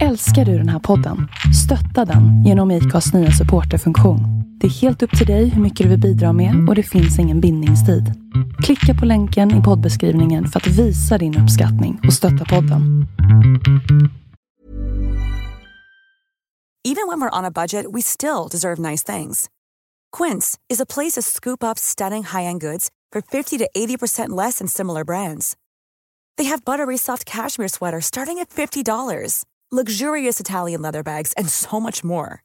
Älskar du den här podden? Stötta den genom IKAs nya supporterfunktion. Det är helt upp till dig hur mycket du vill bidra med och det finns ingen bindningstid. Klicka på länken i poddbeskrivningen för att visa din uppskattning och stötta podden. Even when we're on a budget, we still deserve nice things. Quince is a place to scoop up stunning high-end goods for 50 to 80% less than similar brands. They have buttery soft cashmere sweaters starting at $50, luxurious Italian leather bags, and so much more.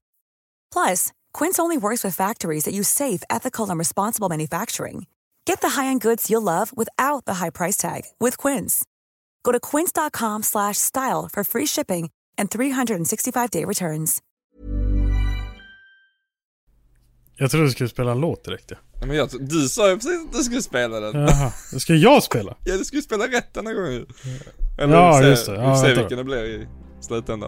Plus, Quince only works with factories that use safe, ethical, and responsible manufacturing. Get the high-end goods you'll love without the high price tag with Quince. Go to quince.com slash style for free shipping and 365-day returns. Jag trodde du skulle spela en låt direkt ja. Ja, Men jag, du sa ju precis att du skulle spela den. Jaha, då ska jag spela? Ja, du skulle spela rätt denna gången. Eller Ja, vi se, just det. Vi får se vänta då. vilken det blir i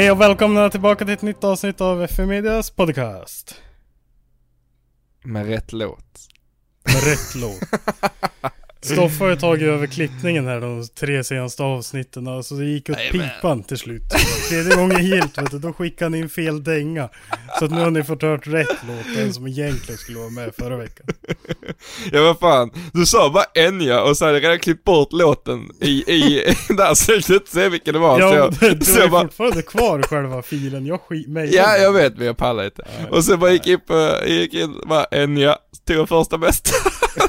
Hej och välkomna tillbaka till ett nytt avsnitt av FM Medias podcast. Med rätt låt. Med rätt låt. Stoffe har ju tagit över klippningen här de tre senaste avsnitten. Alltså det gick åt Jajamän. pipan till slut. Tredje gången gillt vet du, då skickade han in fel dänga. Så att nu har ni fått hört rätt låt, den som egentligen skulle vara med förra veckan. Ja vad fan, du sa bara Enya och så hade jag redan klippt bort låten i, i, där så jag kunde inte se vilken det var. så Ja, jag, men du så har jag bara, fortfarande kvar själva filen. Jag skit mig. ja jag vet men jag pallar inte. Ja, Och så bara gick in på, gick in, bara Enya, tog jag första bästa.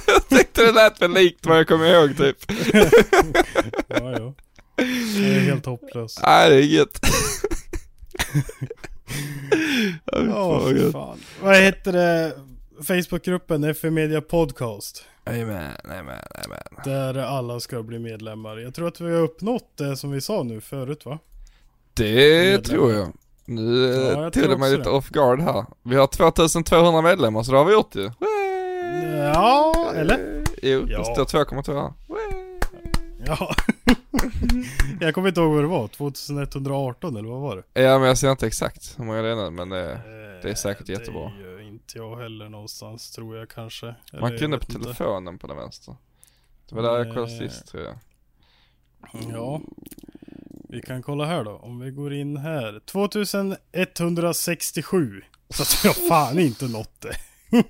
Jag tyckte det lät för likt vad jag kommer ihåg typ. Ja, ja. Det är helt hopplöst. Nej det är. Åh, Ja, gött. fan. Vad heter det? Facebookgruppen FE Media Podcast. Jajamän, jajamän, jajamän. Där alla ska bli medlemmar. Jag tror att vi har uppnått det som vi sa nu förut va? Det Medlemmar. tror jag. Nu Ja, ja, jag det mig också lite off guard här. Vi har 2200 medlemmar så det har vi gjort ju. Ja, eller? Jo, Ja. det står 2,2 här. Ja. jag kommer inte ihåg vad det var. 2118 eller vad var det? Ja men jag ser inte exakt hur många det är men det, det är säkert Eh, jättebra. Det gör inte jag heller någonstans tror jag kanske. Eller Man kunde på inte. telefonen på den vänster. Det var där jag kollade sist tror jag. Ja. Vi kan kolla här då. Om vi går in här. 2167. Så att jag fan inte nått det.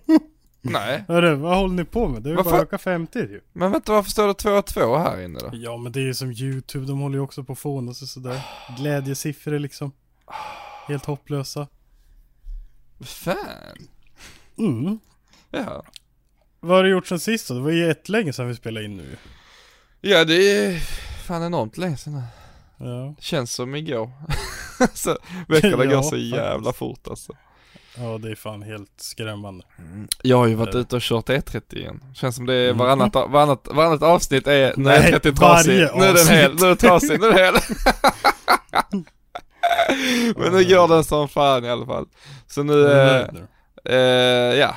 Nej, Hörru, vad håller ni på med? Det är ju bara öka 50 ju. men vänta varför står det 2 och 2 här inne då? Ja men det är ju som YouTube, de håller ju också på att fåna sig sådär. Glädjesiffror liksom. Helt hopplösa. Fan. Mm. Ja. Vad har du gjort sen sist då? Det var ju jättelänge sedan vi spelade in nu. Ja det är fan enormt länge sedan. Ja. Känns som igår. så veckorna Ja, går så jävla fort alltså. Ja det är fan helt skrämmande. Jag har ju varit ute och kört E30 igen. Känns som det är Mhm. varannat, varannat, varannat avsnitt är, nu är E30 trasig, nu är den hel, nu är den trasig, nu är den hel. Men nu går den som fan i alla fall. Så nu, eh, eh, ja.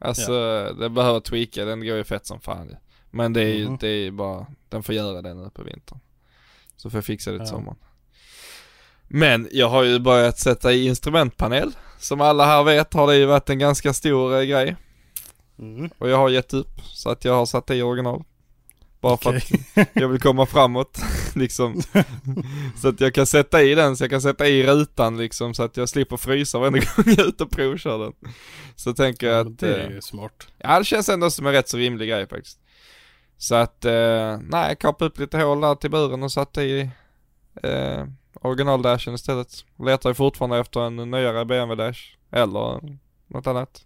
Alltså, den behöver tweaka, den går ju fett som fan. Men det är ju, Mhm. det är ju bara, den får göra det nu på vintern. Så får jag fixa det till Ja. sommaren. Men jag har ju börjat sätta i instrumentpanel. Som alla här vet har det ju varit en ganska stor eh, grej. Mm. Och jag har gett upp, så att jag har satt i original. Bara för Okej. att jag vill komma framåt, liksom. Så att jag kan sätta i den, så jag kan sätta i rutan liksom, så att jag slipper frysa varenda gång jag är ute och provkör den. Så tänker jag att, det är eh, ju smart. ja det känns ändå som en rätt så rimlig grej faktiskt. Så att, eh, nej, jag kapade upp lite hål där till buren och satte i eh, originaldashen istället. Letar ju fortfarande efter en nyare BMW Dash, eller något annat.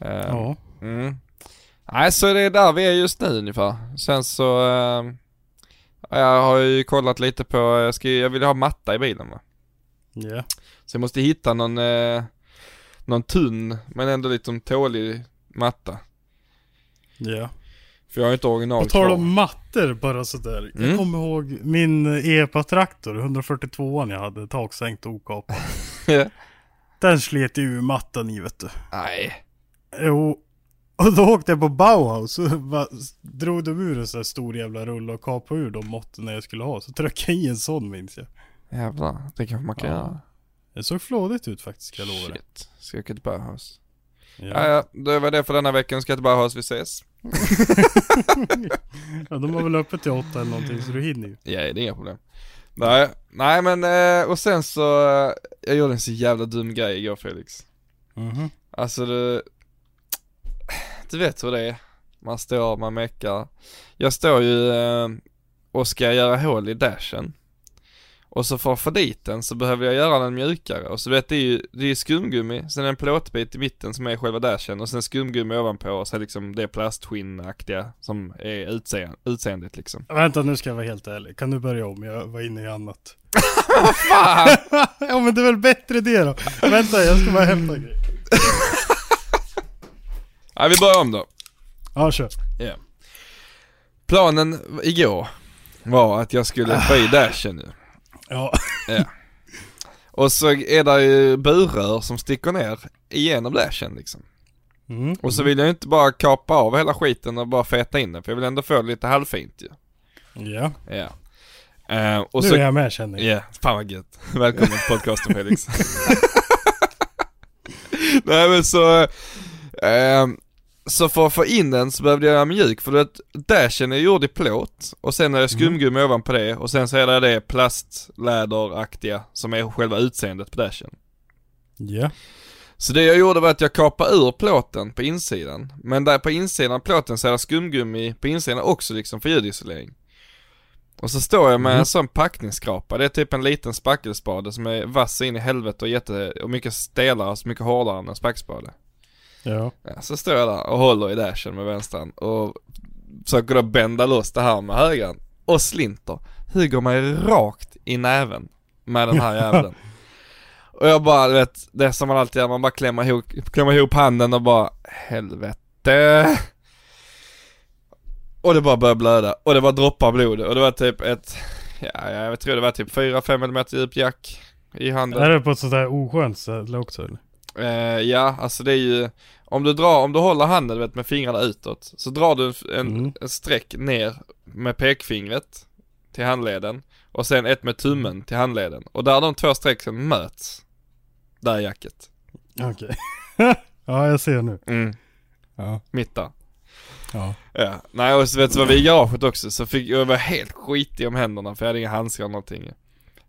Eh, Ja. Mm. Nej, så det är där vi är just nu ungefär. Sen så, eh, jag har ju kollat lite på, jag, ska, jag vill ha matta i bilen va. Ja. Så jag måste hitta någon, eh, någon tunn, men ändå lite tålig matta. Ja. För jag har inte original På tal om mattor bara sådär. Mm. Jag kommer ihåg min EPA-traktor, 142an jag hade, taksänkt och okapad. Den slet ju mattan i vet du. Nej. Jo. Och då åkte jag på Bauhaus och drog de ur en sån här stor jävla rulle och kapade ur de måtten jag skulle ha. Så tryckte jag i en sån minns jag. Jävlar, det kanske man kan Ja, göra. Det såg flådigt ut faktiskt kan jag lova. Shit. Ska jag åka till Bauhaus? Ja. Ja. ja, det var det för denna veckan. Ska jag till Bauhaus, vi ses. ja, de har väl öppet till åtta eller någonting så du hinner ju. Ja, det är inga problem. Nej, nej men eh, och sen så, eh, jag gjorde en så jävla dum grej igår Felix. Mhm. Alltså du, du vet hur det är. Man står, man meckar. Jag står ju eh, och ska göra hål i dashen. Och så för att få dit den så behöver jag göra den mjukare. Och så vet det är ju, det är skumgummi, sen en plåtbit i mitten som är själva dashen och sen skumgummi ovanpå och så liksom det plastskinnaktiga som är utseende, utseendet liksom. Vänta nu ska jag vara helt ärlig. Kan du börja om? Jag var inne i annat. Fan! ja men det är väl bättre det då. Vänta jag ska bara hämta grejer. Nej vi börjar om då. Ja kör. Planen igår var att jag skulle få i dashen nu. Ja. Och så är det ju burrör som sticker ner igenom dashen liksom. Mm. Och så vill jag ju inte bara kapa av hela skiten och bara feta in den för jag vill ändå få det lite halvfint ju. Ja. Ja. Eh, och nu så, är jag med känner ja, jag. fan vad gött. Välkommen till podcasten Felix. Nej men så, eh, så för att få in den så behövde jag göra mjuk för det dashen är gjord i plåt och sen är det skumgummi ovanpå det och sen så är det det plastläderaktiga som är själva utseendet på dashen. Ja. Så det jag gjorde var att jag kapade ur plåten på insidan. Men där på insidan av plåten så är det skumgummi på insidan också liksom för ljudisolering. Och så står jag med Mm. en sån packningsskrapa, det är typ en liten spackelspade som är vass in i helvete och jätte, och mycket stelare, alltså mycket hårdare än en spackelspade. Ja. Ja, så står jag där och håller i dashen med vänstern och försöker då bända loss det här med högern. Och slinter, hugger mig rakt i näven med den här jäveln. och jag bara, du vet, det är som man alltid gör, man bara klämmer ihop, klämmer ihop handen och bara, helvete. Och det bara började blöda, och det var droppar blod, och det var typ ett, ja jag tror det var typ 4-5 mm djupt jack i handen. Är det på ett sånt där oskönt ställe också eller? Ja, alltså det är ju Om du drar, om du håller handen vet med fingrarna utåt Så drar du en, en, Mm. en streck ner med pekfingret Till handleden Och sen ett med tummen till handleden Och där de två strecken möts Där är jacket Okej. ja, jag ser nu. mm, Ja. Mitt där Ja. Ja, nej och så vet du vad vi i garaget också så fick jag var helt skitig om händerna för jag hade inga handskar eller någonting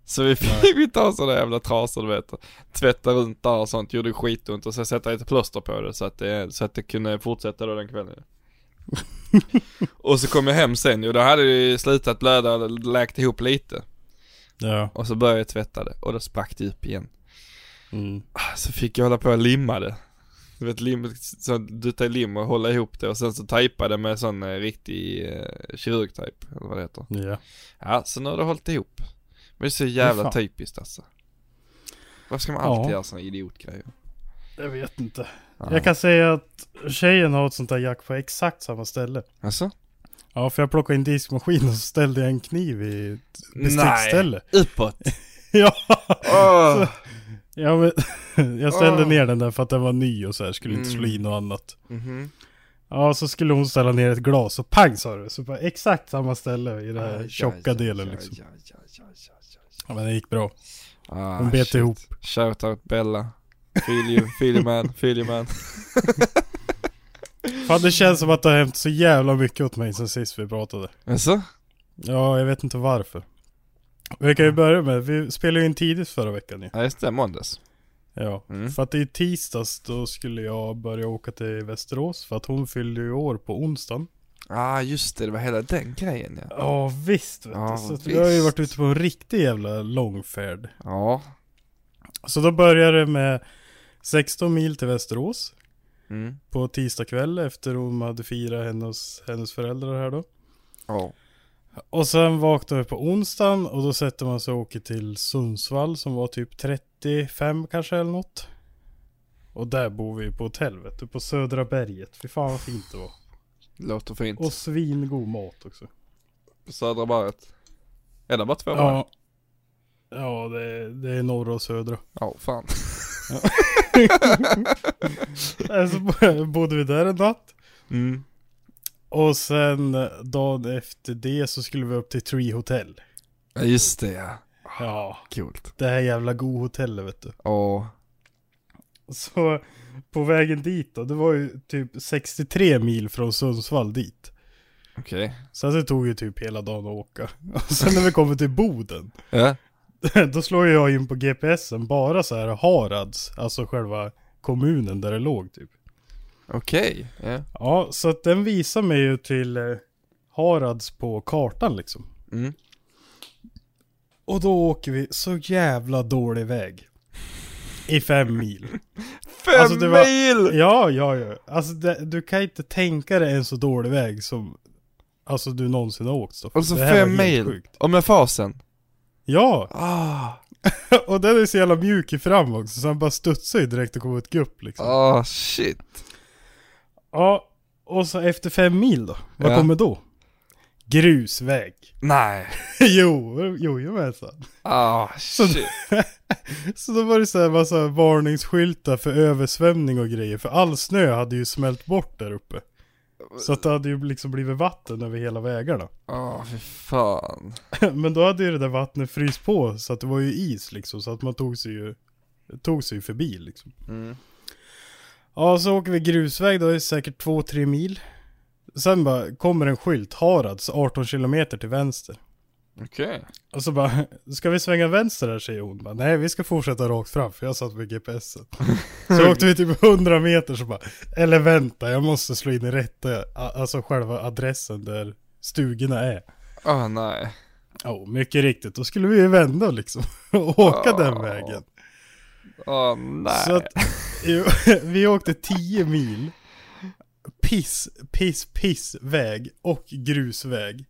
Så vi fick vi ta sådana jävla trasor du vet Tvätta runt där och sånt, gjorde skitont och så sätta lite plåster på det så att det, så att det kunde fortsätta då den kvällen. Och så kom jag hem sen och då hade det ju slutat blöda och läkt ihop lite. Ja. Och så började jag tvätta det och då sprack det upp igen. Mm. Ah, Så fick jag hålla på och limma det. Du vet lim, så du tar lim och hålla ihop det och sen så tejpa det med sån eh, riktig eh, kirurgtejp eller vad det heter. Ja. Ja, så nu har det hållit ihop Men det är så jävla fan. typiskt alltså Varför ska man Ja. alltid göra såna idiotgrejer? Jag vet inte. Ja. Jag kan säga att tjejen har ett sånt där jack på exakt samma ställe. Alltså? Ja, för jag plockade in diskmaskinen och så ställde jag en kniv i ett bestickställe. Uppåt! Ja. Åh! ja, men jag ställde Åh. ner den där för att den var ny och så här skulle inte slå Mm. i något annat. Mhm. Ja, så skulle hon ställa ner ett glas och pang sa det. Så på exakt samma ställe i den här tjocka delen liksom. aj, aj, aj. Ja, men det gick bra. Ah, Hon bet shit. ihop. Shoutout Bella Feel you, feel you man, feel you man Fan det känns som att det har hänt så jävla mycket åt mig sen sist vi pratade. Alltså? Ja, jag vet inte varför. Vi kan ju börja med, vi spelade ju in tidigt förra veckan ju. Ja just det, måndags Ja, Mm. för att i tisdags då skulle jag börja åka till Västerås för att hon fyllde ju år på onsdagen. Ah just det, det var hela den grejen ja Ja visst vet Ja, du. Så att vi har ju visst. varit ute på en riktig jävla långfärd. Ja Så då började det med 16 mil till Västerås. mm. På tisdag kväll efter hon hade firat hennes, hennes föräldrar här då. Ja Och sen vaknade vi på onsdagen och då sätter man sig och åker till Sundsvall som var typ 35 kanske eller något. Och där bor vi på hotell vet du, på Södra berget. Fy fan vad fint det var. Låter fint Och svingod mat också. På Södra berget Är det bara två berg? Ja. Ja det, det är norra och södra. Ja, fan Så bo- bodde vi där en natt. mm. Och sen dagen efter det så skulle vi upp till Tree Hotel. Ja just det ja, Ja, coolt det här jävla go hotellet vet du. Åh Så på vägen dit då, det var ju typ 63 mil från Sundsvall dit. Okej Så det tog ju typ hela dagen att åka. Och sen när vi kommer till Boden, Ja, då slår jag in på GPSen bara så här Harads, alltså själva kommunen där det låg typ. okej, ja Ja, så att den visar mig ju till eh, Harads på kartan liksom. mm. Och då åker vi så jävla dålig väg. I fem mil. Fem Alltså, det var- mil! Ja, ja, ja. Alltså det, du kan inte tänka dig en så dålig väg som Alltså du någonsin har åkt så. Och så Det här var fem mil, sjukt. och med fasen Ja! Ah, Och den är så jävla mjuk i fram också så han bara studsar ju direkt och kommer ett gupp liksom. ah shit Ja, och så efter fem mil då, vad Ja. kommer då? Grusväg. Nej, jo, jo, jomensan. ah Så- shit Så då var det så här massa varningsskyltar för översvämning och grejer. För all snö hade ju smält bort där uppe. Så att det hade ju liksom blivit vatten över hela vägarna. Ah fy fan Men då hade ju det där vattnet fryst på så att det var ju is liksom. Så att man tog sig ju, tog sig ju förbi liksom. mm. Ja, så åker vi grusväg då, det är säkert 2-3 mil. Sen bara kommer en skylt, Harads 18 kilometer till vänster. Okej. Och så bara, ska vi svänga vänster här säger hon. Bara, Nej vi ska fortsätta rakt fram för jag satt med GPSen. Så åkte vi typ 100 meter så bara, eller vänta jag måste slå in i rätta, alltså själva adressen där stugorna är. Åh nej. Ja, mycket riktigt. Då skulle vi ju vända liksom. Och åka den Ja. vägen. Åh nej. Så att, vi åkte 10 mil. Piss, piss, piss väg och grusväg.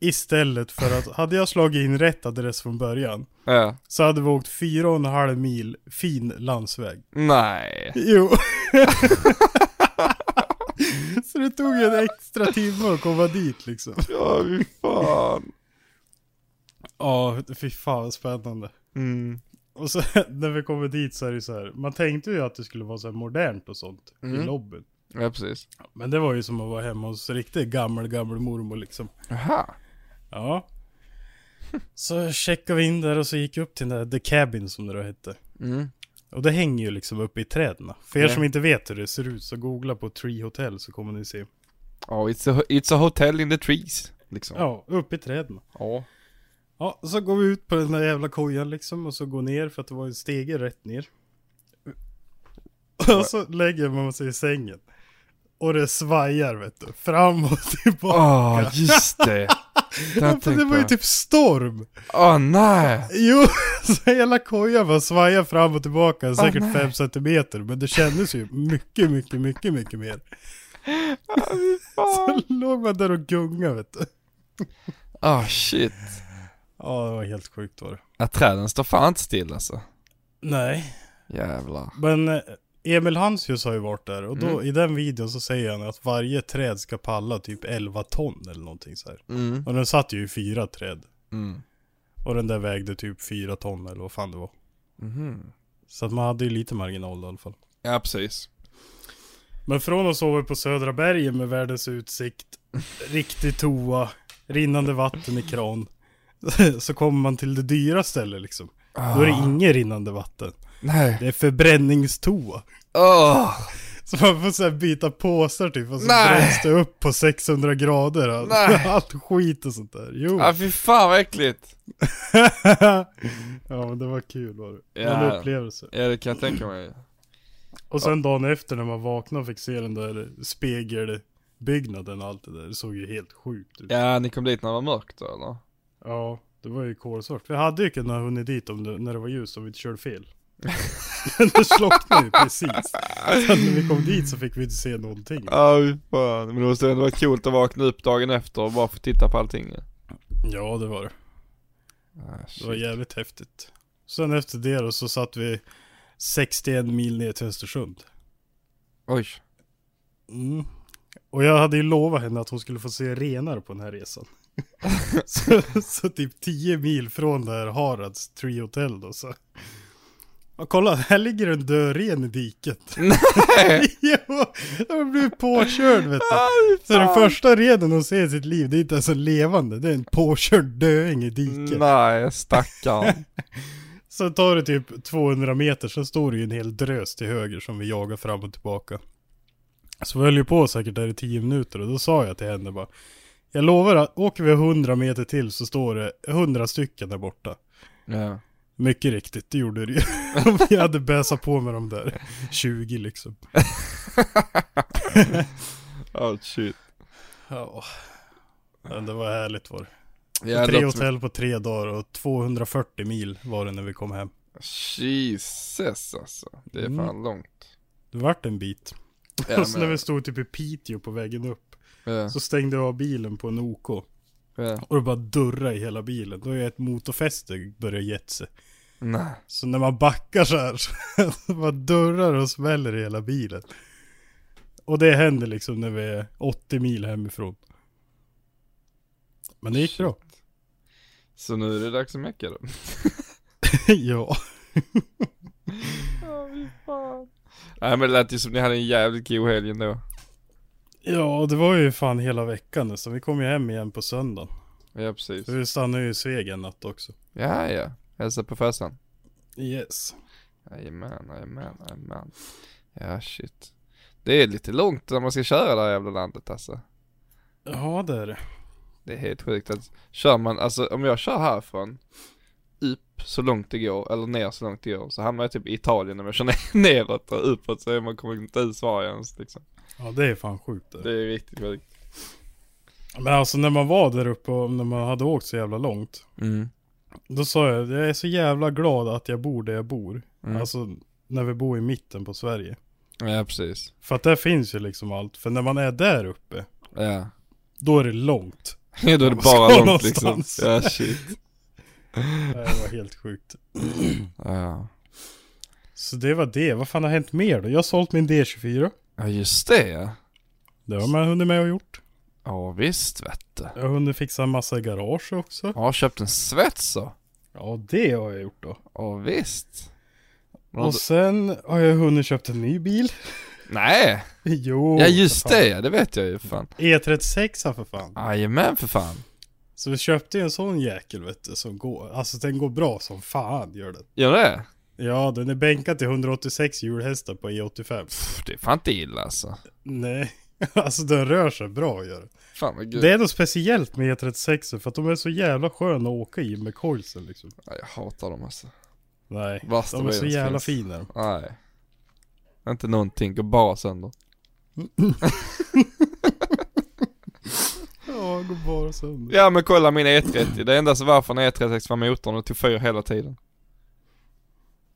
Istället för att, hade jag slagit in rätt adress från början. Ja. Så hade vi åkt 4,5 mil fin landsväg. Nej. Jo. så det tog en extra timme att komma dit liksom. Ja, fy fan. Ja, fy fan vad spännande. Mm. Och så när vi kommer dit så är det så här. Man tänkte ju att det skulle vara så här modernt och sånt i Mm. lobbyn. Ja, precis. Men det var ju som att vara hemma hos riktigt gammal, gammal mormor liksom. Jaha. Ja. Så checkade vi in där och så gick upp till den där The Cabin som det då hette. Mm. Och det hänger ju liksom uppe i träden. För er Ja. som inte vet hur det ser ut så googla på Tree Hotel så kommer ni se. Oh, it's a, it's a hotel in the trees. Liksom. Ja, uppe i träden. Ja. Ja, så går vi ut på den där jävla kojan liksom och så går ner för att det var en stege rätt ner. Och så lägger man sig i sängen. Och det svajar vet du. Fram och tillbaka. Åh, just det. Ja, det var ju typ storm. Åh nej. Jo, så hela kojan bara svajar fram och tillbaka säkert nej. 5 centimeter. Men det kändes ju mycket, mycket, mycket, mycket mer. Så låg man där och gungade vet du. Åh shit. Ja, det var helt sjukt var det. Ja, träden står fan inte still alltså. Nej, Jävlar. men eh, Emil Hansius har ju varit där och då Mm. i den videon så säger han att varje träd ska palla typ 11 ton eller någonting så här. Mm. Och den satt ju i fyra träd. Mm. Och den där vägde typ 4 ton eller vad fan det var. Mhm. Så att man hade ju lite marginal i alla fall. Ja, precis. Men från att sova på Södra bergen med världens utsikt, riktig toa, rinnande vatten i kran. Så kommer man till det dyra stället liksom. Då är det Ah. inget rinnande vatten. Nej. Det är förbränningstoa. Åh. Så man får så här byta påsar typ och så bränns det upp på 600 grader. Allt, allt skit och sånt där. Jo. Ja, fy fan vad äckligt. ja men det var kul var det. Ja. En upplevelse. Ja, det kan jag tänka mig. Och sen dagen efter när man vaknade och fick se den där spegelbyggnaden och allt det där. Det såg ju helt sjukt ut. Ja, ni kom dit när det var mörkt då eller? Ja, det var ju kolsvart. Vi hade ju kunnat hunnit dit om det, när det var ljus om vi inte körde fel. Det slocknade ju precis. Så när vi kom dit så fick vi inte se någonting. Ja, fan. Men det måste ändå vara coolt att vakna upp dagen efter och bara få titta på allting. Ja, det var det. Ah, Det var jävligt häftigt. Sen efter det då så satt vi 61 mil ner till Östersund. Oj. Mm. Och jag hade ju lovat henne att hon skulle få se renar på den här resan. så, så typ 10 mil från där Harads Tree Hotel då så. Ja, kolla, här ligger en död ren i diket. Nej! jo, jag blev påkörd vet du. Så den första renen hon ser i sitt liv, det är inte ens en levande. Det är en påkörd döing i diket. Nej, stackarn. Så tar det typ 200 meter, sen står det ju en hel drös till höger som vi jagar fram och tillbaka. Så vi höll ju på säkert där i 10 minuter och då sa jag till henne bara Jag lovar att åker vi 100 meter till så står det 100 stycken där borta. ja. Mycket riktigt, det gjorde det ju. Om vi hade bäsat på med de där 20 liksom. Oh shit. Ja. Men det var härligt var det. Tre hotell på tre dagar och 240 mil var det när vi kom hem. Jesus alltså. Det är Mm. fan långt. Det vart en bit. Ja, och så när vi stod typ i Piteå på vägen upp. Ja, Så stängde jag av bilen på en OK. ja. Och det bara durra i hela bilen. Då är ett motorfäste börjar gett sig. Nej. Så när man backar så här så bara durrar och smäller i hela bilen. Och det händer liksom när vi är 80 mil hemifrån. Men det gick bra. Så nu är det dags att mecka då. ja. Ja, fy fan. Nej men det lät ju som ni hade en jävligt god helg ändå. Ja, det var ju fan hela veckan nästan. Vi kom ju hem igen på söndagen. Ja precis. För vi stannade ju i Sveg en natt också. Ja ja. Hälsa på farsan. Yes. Jajamän, jajamän, jajamän. Ja shit. Det är lite långt när man ska köra det här jävla landet alltså. Ja det är det. Det är helt sjukt att kör man, alltså om jag kör härifrån upp så långt det går, eller ner så långt det går, så hamnar jag typ i Italien om jag kör ner, neråt och uppåt så är man kommer inte ut Sverige ens liksom. Ja det är fan sjukt det. Det är riktigt sjukt. Men alltså när man var där uppe och när man hade åkt så jävla långt. Mm. Då sa jag, jag är så jävla glad att jag bor där jag bor. Mm. Alltså när vi bor i mitten på Sverige. Ja precis. För att där finns ju liksom allt. För när man är där uppe, Ja. då är det långt. Ja, då är det bara långt någonstans. liksom. Ja shit. Det var helt sjukt. Ja. Så det var det. Vad fan har hänt mer då? Jag har sålt min D24. Ja just det ja. Det har man hunnit med och gjort. Ja visst vet du. Jag har hunnit fixa en massa garage också. Jag har köpt en svetsare. Ja det har jag gjort då. Ja visst. Men Och då- sen har jag hunnit köpt en ny bil. Nej! Jo. Ja just för fan. det ja, det vet jag ju för fan. E36 för fan. Jajamän för fan. Så vi köpte ju en sån jäkel vet du, som går. Alltså den går bra som fan gör den. Gör det? Ja, den är bänkad till 186 hjulhästar på E85. Pff, det är fan inte illa alltså. Nej, alltså den rör sig bra gör. Fan vad gud. Det är något speciellt med E36 för att de är så jävla sköna att åka i med coilsen liksom. Nej, jag hatar dem alltså. Nej, Värsta de är så jävla finns. fina. Nej. Inte någonting, går bara sönder. Ja, går bara sönder. Ja men kolla min E30, det enda som var från E36 var motorn och tog fyr hela tiden.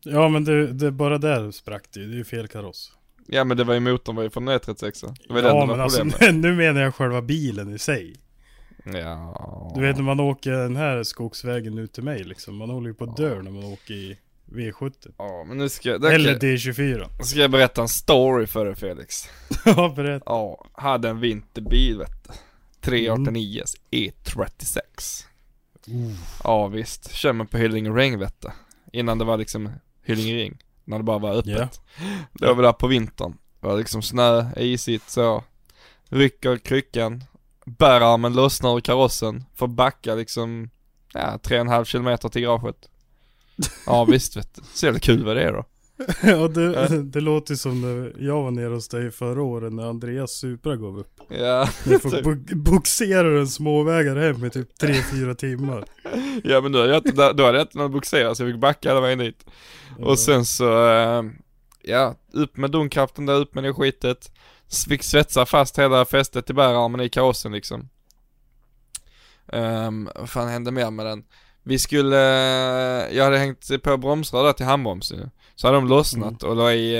Ja men det, det bara där sprack det ju. det är ju fel kaross. Ja men det var ju motorn var ju från E36 Det var ja den det men var alltså med. nu menar jag själva bilen i sig. Ja. Du vet när man åker den här skogsvägen ut till mig liksom. Man håller ju på att dö när man åker i V70. Ja men nu ska, det Eller kan, D24. ska jag berätta en story för dig Felix. Ja berätta. Ja, hade en vinterbil vet du. 389 E36. Ja visst, kör man på Hyllinge Ring vet du. Innan det var liksom Hyllinge Ring. När det bara var öppet. Ja. Då var vi där på vintern. Det var liksom snö, isigt så. Rycker kryckan. Bärarmen lossnar ur karossen. Får backa liksom, ja, tre och en halv kilometer till garaget. Ja visst vet du. Så jävla kul vad det är då. Ja det, det låter som när jag var nere hos dig förra året när Andreas Supra gav upp. Ja, Jag får bu- boxera en småvägare hem i typ 3-4 timmar. ja men då hade jag inte någon boxera så jag fick backa hela vägen dit. Och sen så, eh, ja, upp med domkraften där, upp med det skitet. Fick svetsa fast hela fästet i bärarmen i karossen liksom. Um, vad fan hände mer med den? Vi skulle, eh, jag hade hängt på bromsrör där till handbromsen. Så hade de lossnat och la i,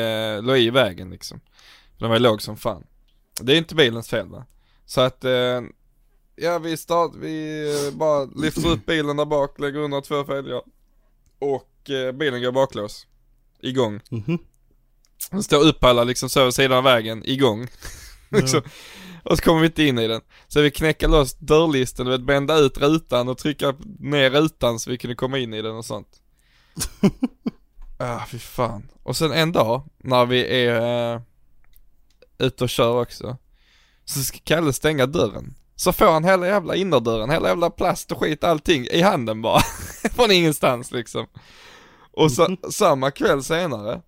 la i vägen liksom. Den var låg som fan. Det är inte bilens fel va? Så att, eh, ja vi start, vi eh, bara lyfter upp bilen där bak, lägger under två fälgar. Och eh, bilen går baklås. Igång. Mhm. Den står uppallad liksom så vid sidan av vägen, igång. liksom. Och så kommer vi inte in i den. Så vi knäcker loss dörrlisten, du vet bända ut rutan och trycka ner rutan så vi kunde komma in i den och sånt. ah, fy fan. Och sen en dag, när vi är eh, ute och kör också, så ska Kalle stänga dörren. Så får han hela jävla innerdörren, hela jävla plast och skit, allting i handen bara. Från ingenstans liksom. Och så, samma kväll senare,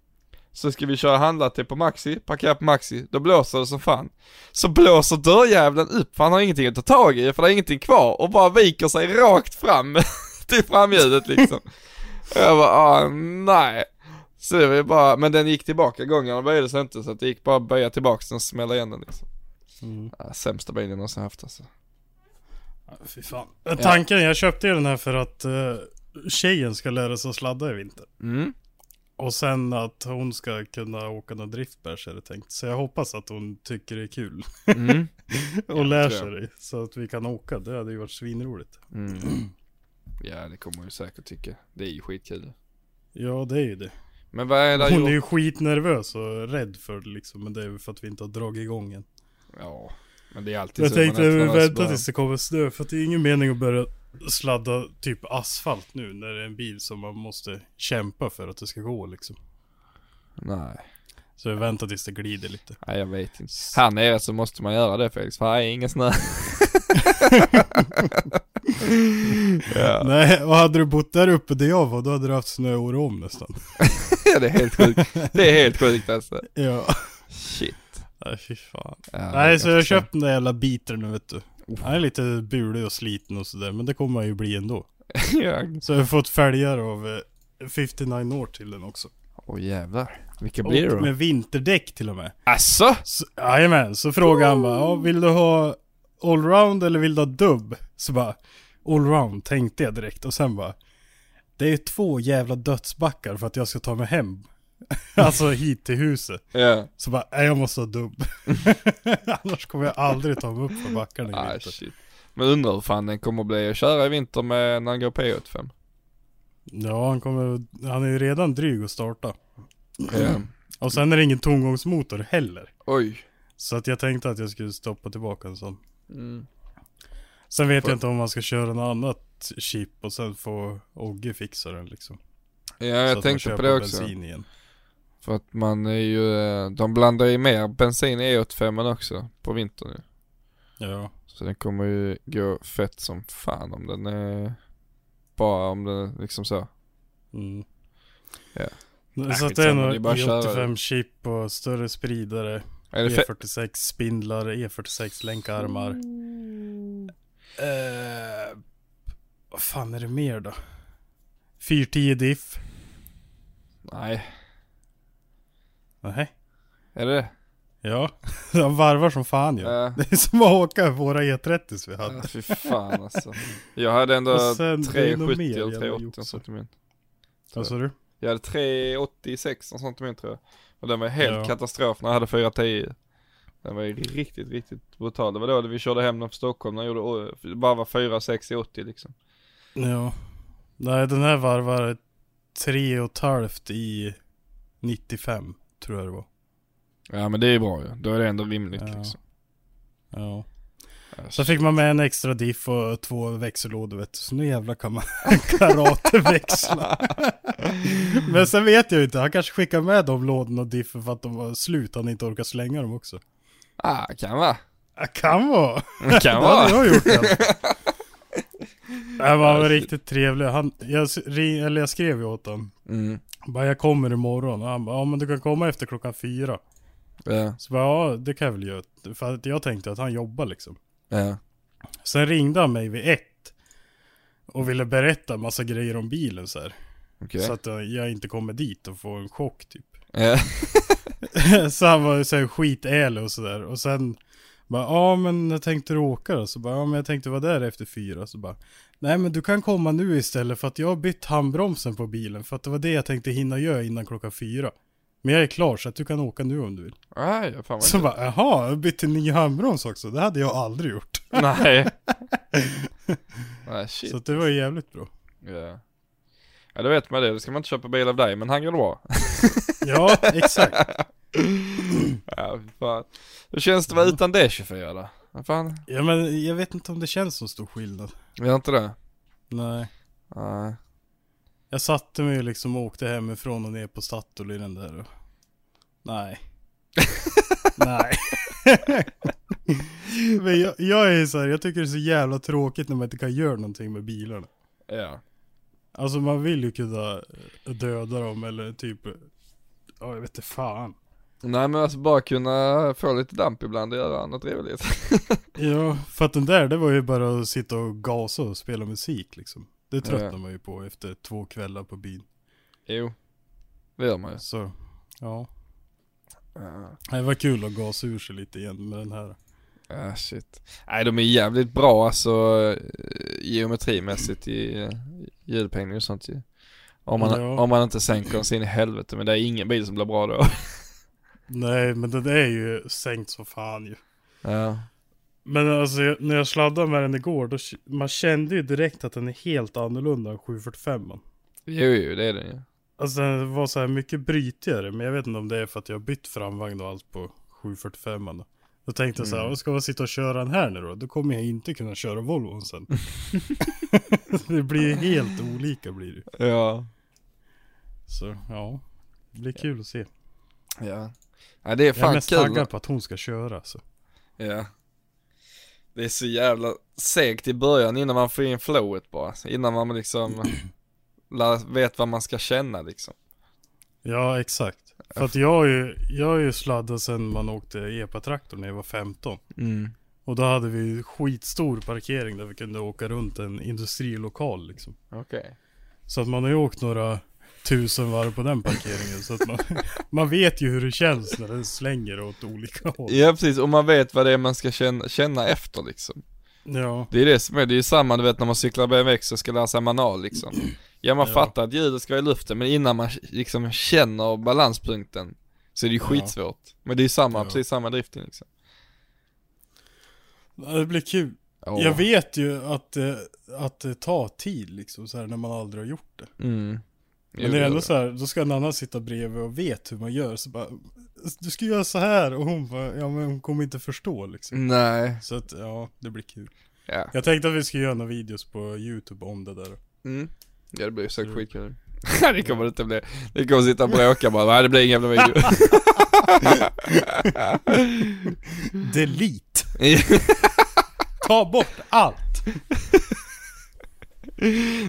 så ska vi köra handla till på Maxi, parkera på Maxi, då blåser det som fan. Så blåser dörrjävlen upp för han har ingenting att ta tag i, för det är ingenting kvar och bara viker sig rakt fram till framhjulet liksom. Och jag bara, ah, nej. Så det var ju bara, men den gick tillbaka, gången böjde sig inte så att det gick bara att böja tillbaka den och smälla igen den liksom. Mm. Ja, sämsta bilen jag någonsin haft alltså. Ja, Fy fan. Tanken, jag köpte ju den här för att uh, tjejen ska lära sig att sladda i vinter. Mm. Och sen att hon ska kunna åka någon driftbärs är det tänkt. Så jag hoppas att hon tycker det är kul. Mm. och lär tror sig det. Så att vi kan åka. Det hade ju varit svinroligt. Mm. Ja det kommer hon ju säkert tycka. Det är ju skitkul. Ja det är ju det. Men vad är det Hon gjort? är ju skitnervös och rädd för det liksom. Men det är ju för att vi inte har dragit igång än. Ja, men det är alltid Jag så. man tänkte vi vänta tills det kommer snö. För att det är ingen mening att börja sladda typ asfalt nu. När det är en bil som man måste kämpa för att det ska gå liksom. Nej. Så vi väntar tills det glider lite. Nej jag vet inte. Här nere så måste man göra det Felix, för här är ingen snö. ja. Nej, och hade du bott där uppe där jag var, då hade du haft snö året om nästan. det är helt sjukt. Det är helt sjukt alltså. Ja. Shit. Nej fy fan. Ja, Nej så jag har köpt den där jävla biten nu vet du. Han är lite bulig och sliten och sådär men det kommer han ju bli ändå. ja. Så jag har fått följare av eh, 59 år till den också. Åh jävlar. Vilka blir det Och då? med vinterdäck till och med. Asså? Så, jajamän, så frågade han bara, vill du ha allround eller vill du ha dubb? Så bara, allround tänkte jag direkt och sen bara, det är två jävla dödsbackar för att jag ska ta mig hem. alltså hit till huset. Ja. Så bara, nej jag måste ha dubb. Annars kommer jag aldrig ta mig upp för backarna i Ah vinter. shit. Men undrar hur fan den kommer bli att köra i vinter med när han går på E85. Ja, han kommer, han är ju redan dryg att starta. Ja. Och sen är det ingen tomgångsmotor heller. Oj. Så att jag tänkte att jag skulle stoppa tillbaka en sån. Mm. Sen vet Får- jag inte om man ska köra något annat chip och sen få Ogge fixa den liksom. Ja Så jag att man tänkte på det också. bensin igen. För att man är ju, de blandar ju mer bensin i E85 också på vintern ju. Ja. Så den kommer ju gå fett som fan om den är, bara om den är liksom så. Mm. Ja. Så att skitsamma, det är nog det är bara att köra. E85 chip och större spridare. Är det fe- E46 spindlar, E46 länkarmar. Eh, vad fan är det mer då? 410 diff. Nej, Nej. är det? Ja, han varvar som fan ju. Ja. Det är som att åka våra E30 vi Ja, hade. fy fan alltså. Jag hade ändå Och sen, det är nog 370 mer eller jävla 380 jox. och sånt i min. Vad sa du? Jag hade 386 och sånt min tror jag. Och den var helt Ja. katastrof när jag hade 410. Den var ju riktigt, riktigt brutal. Det var då vi körde hem den från Stockholm jag gjorde, bara var 4, 6 i 80 liksom. Ja. Nej, den här ett halvt i 95, tror jag det var. Ja men det är bra ju. Då är det ändå rimligt Ja. liksom. Ja. Så fick man med en extra diff och två växellådor vet du. Så nu jävlar kan man karateväxla. Men sen vet jag inte, han kanske skickar med de lådorna och diffen för att de var slut, han inte orkar slänga dem också. Ah, kan vara. Ja, kan vara. Kan Det hade vara. jag gjort. Han var shit. riktigt trevlig. Han, jag, eller jag skrev ju åt honom. Mm. Bara jag kommer imorgon. Och han bara, ja men du kan komma efter klockan fyra. Ja, Så bara, ja det kan jag väl göra. För att jag tänkte att han jobbar liksom. Ja. Sen ringde han mig vid ett. Och ville berätta massa grejer om bilen så här. Okej. Så att jag inte kommer dit och får en chock typ. Ja. så han var ju såhär skitälig och sådär. Och sen bara, ja men jag tänkte du åka då? Så bara, ja men jag tänkte vara där efter fyra. Så bara, nej men du kan komma nu istället för att jag har bytt handbromsen på bilen. För att det var det jag tänkte hinna göra innan klockan fyra. Men jag är klar så att du kan åka nu om du vill. Ja, fan vad Så kul. bara, jaha, jag bytte ny handbroms också. Det hade jag aldrig gjort. Nej. Nej shit. Så det var ju jävligt bra. Ja. Ja, då vet man det. Då ska man inte köpa bil av dig, men han går det bra. Ja, exakt. Ja, fan. Hur känns det att vara utan D24 då? Vad fan? Ja men jag vet inte om det känns så stor skillnad. Gör inte det? Nej. Nej. Jag satte mig liksom och åkte hemifrån och ner på Statoil i den där och... Nej. Nej. Men jag, jag är så här, jag tycker det är så jävla tråkigt när man inte kan göra någonting med bilarna. Ja. Alltså man vill ju kunna döda dem eller typ, ja jag vet inte fan. Nej men alltså bara kunna få lite damp ibland och göra något trevligt. Ja, för att den där det var ju bara att sitta och gasa och spela musik liksom. Det tröttnar Ja. man ju på efter två kvällar på byn. jo. Det gör man ju. Så, ja. Det var kul att gasa ur sig lite igen med den här. Ja shit. Nej de är jävligt bra alltså eh, geometrimässigt i eh, hjulupphängning och sånt ju. Om man, Ja. om man inte sänker så in i helvete men det är ingen bil som blir bra då. Nej, men den är ju sänkt som fan ju. Ja. Men alltså jag- när jag sladdade med den igår, då, man kände ju direkt att den är helt annorlunda än 745 man. Jo jo det är den ju. Alltså den var så här mycket brytigare, men jag vet inte om det är för att jag har bytt framvagn och allt på 745 man då. Tänkte jag så här, Mm. "Vad ska man sitta och köra den här nu då? Då kommer jag inte kunna köra Volvon sen. det blir helt olika blir det Ja. Så ja, det blir kul att se. Ja. Ja det är Jag är fan mest kul. taggad på att hon ska köra så. Ja. Det är så jävla segt i början innan man får in flowet bara. Innan man liksom vet vad man ska känna liksom. Ja, exakt. För att jag har ju, jag har ju sladdat sen man åkte epa-traktor när jag var 15. Mm. Och då hade vi skitstor parkering där vi kunde åka runt en industrilokal liksom. Okej. Så att man har ju åkt några tusen varv på den parkeringen. så att man, man vet ju hur det känns när den slänger åt olika håll. Ja precis, och man vet vad det är man ska känna, känna efter liksom. Ja, Det är det som är, det är ju samma du vet när man cyklar BMX och ska lära sig manual liksom. Ja man Ja. fattar att ljudet ska vara i luften men innan man liksom känner balanspunkten så är det ju Ja. skitsvårt. Men det är ju samma, Ja. precis samma drifting liksom. Det blir kul. Ja. Jag vet ju att, det- att det tar tid liksom så här när man aldrig har gjort det. Mm. Men det är ändå så här, då ska en annan sitta bredvid och vet hur man gör. Så bara, du ska göra så här och hon bara, ja men hon kommer inte förstå liksom. Nej, Så att, ja, det blir kul. ja. Jag tänkte att vi skulle göra några videos på YouTube om det där. Mm. Ja det blir säkert Mm. skitkul. det kommer det inte bli. Det kommer sitta och bråka bara, nej det blir ingen jävla video. Delete! Ta bort allt!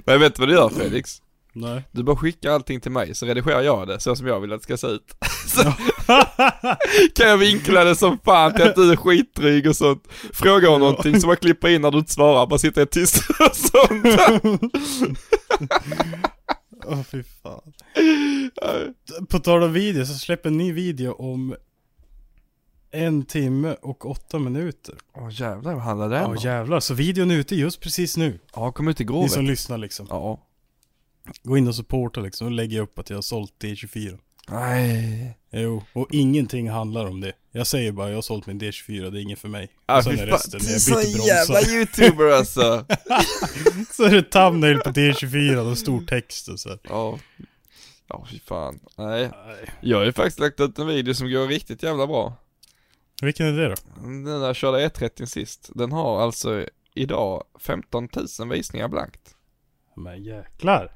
Men vet du vad du gör Felix? Nej. Du bara skickar allting till mig så redigerar jag det så som jag vill att det ska se ut. så kan jag vinkla det som fan till att du är skitdryg och sånt. Fråga om någonting så bara klipper in när du inte svarar, bara sitter tyst och sånt. Åh fy fan. På tal om video så släpper en ny video om en timme och åtta minuter. Åh jävlar, vad handlar det Ja om? jävlar, så videon är ute just precis nu. Ja, kom ut igår Ni som lyssnar liksom. Ja. Gå in och supporta liksom och lägger upp att jag har sålt D24. Nej. Jo, och ingenting handlar om det. Jag säger bara jag har sålt min D24, det är inget för mig. Ah, och sen är resten när är jag så byter jävla bromsar. youtuber alltså. Så är det thumbnail på D24 och stor text och så. Ja. Ja, fy fan. Nej. Nej. Jag har ju faktiskt lagt ut en video som går riktigt jävla bra. Vilken är det då? Den där jag körde E30 sist, den har alltså idag 15 000 visningar blankt. Men jäklar.